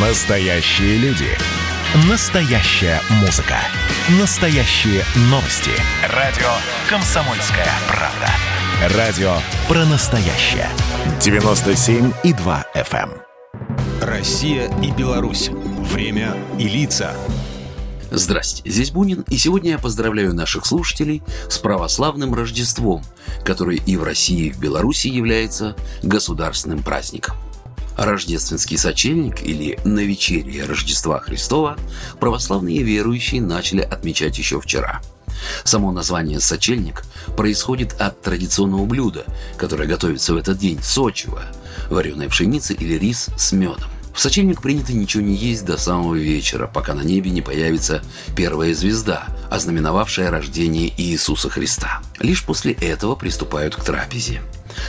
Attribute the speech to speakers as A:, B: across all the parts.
A: Настоящие люди. Настоящая музыка. Настоящие новости. Радио «Комсомольская правда». Радио про настоящее. 97,2 FM.
B: эм. Россия и Беларусь. Время и лица.
C: Здрасте, здесь Бунин, и сегодня я поздравляю наших слушателей с православным Рождеством, которое и в России, и в Беларуси является государственным праздником. Рождественский сочельник или навечерие Рождества Христова православные верующие начали отмечать еще вчера. Само название «сочельник» происходит от традиционного блюда, которое готовится в этот день – сочево, вареная пшеница или рис с медом. В сочельник принято ничего не есть до самого вечера, пока на небе не появится первая звезда, ознаменовавшая рождение Иисуса Христа. Лишь после этого приступают к трапезе.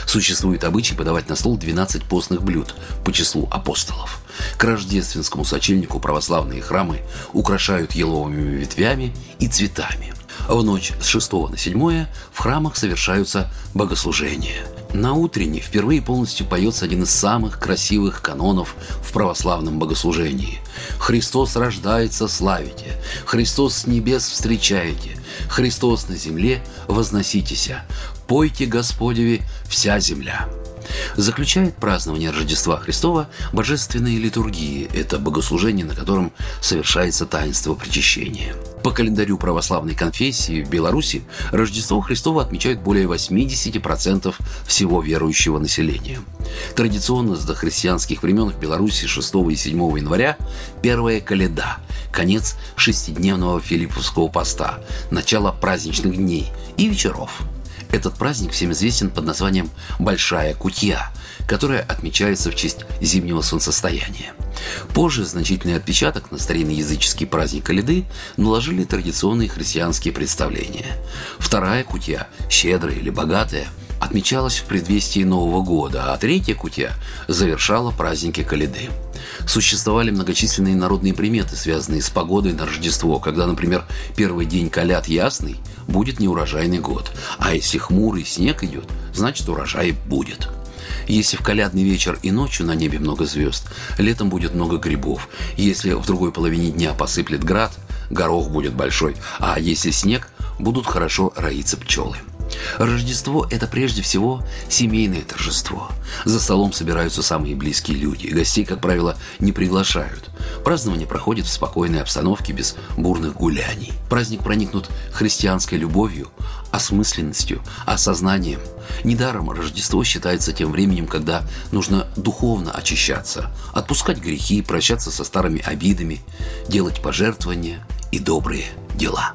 C: Существует обычай подавать на стол 12 постных блюд по числу апостолов. К рождественскому сочельнику православные храмы украшают еловыми ветвями и цветами. В ночь с 6 на 7 в храмах совершаются богослужения. На утренне впервые полностью поется один из самых красивых канонов в православном богослужении. «Христос рождается, славите! Христос с небес встречаете! Христос на земле возноситеся! Пойте Господеве вся земля!» Заключает празднование Рождества Христова божественные литургии. Это богослужение, на котором совершается таинство причащения. По календарю православной конфессии в Беларуси Рождество Христово отмечают более 80% всего верующего населения. Традиционно с дохристианских времен в Беларуси 6 и 7 января первая каледа, конец шестидневного филипповского поста, начало праздничных дней и вечеров – этот праздник всем известен под названием «Большая кутья», которая отмечается в честь зимнего солнцестояния. Позже значительный отпечаток на старинный языческий праздник Калиды наложили традиционные христианские представления. Вторая кутья, щедрая или богатая, отмечалась в предвестии Нового года, а третья кутья завершала праздники Калиды. Существовали многочисленные народные приметы, связанные с погодой на Рождество, когда, например, первый день колят ясный, будет неурожайный год, а если хмурый снег идет, значит урожай будет. Если в колядный вечер и ночью на небе много звезд, летом будет много грибов. Если в другой половине дня посыплет град, горох будет большой, а если снег, будут хорошо роиться пчелы. Рождество – это прежде всего семейное торжество. За столом собираются самые близкие люди. Гостей, как правило, не приглашают. Празднование проходит в спокойной обстановке, без бурных гуляний. Праздник проникнут христианской любовью, осмысленностью, осознанием. Недаром Рождество считается тем временем, когда нужно духовно очищаться, отпускать грехи, прощаться со старыми обидами, делать пожертвования и добрые дела.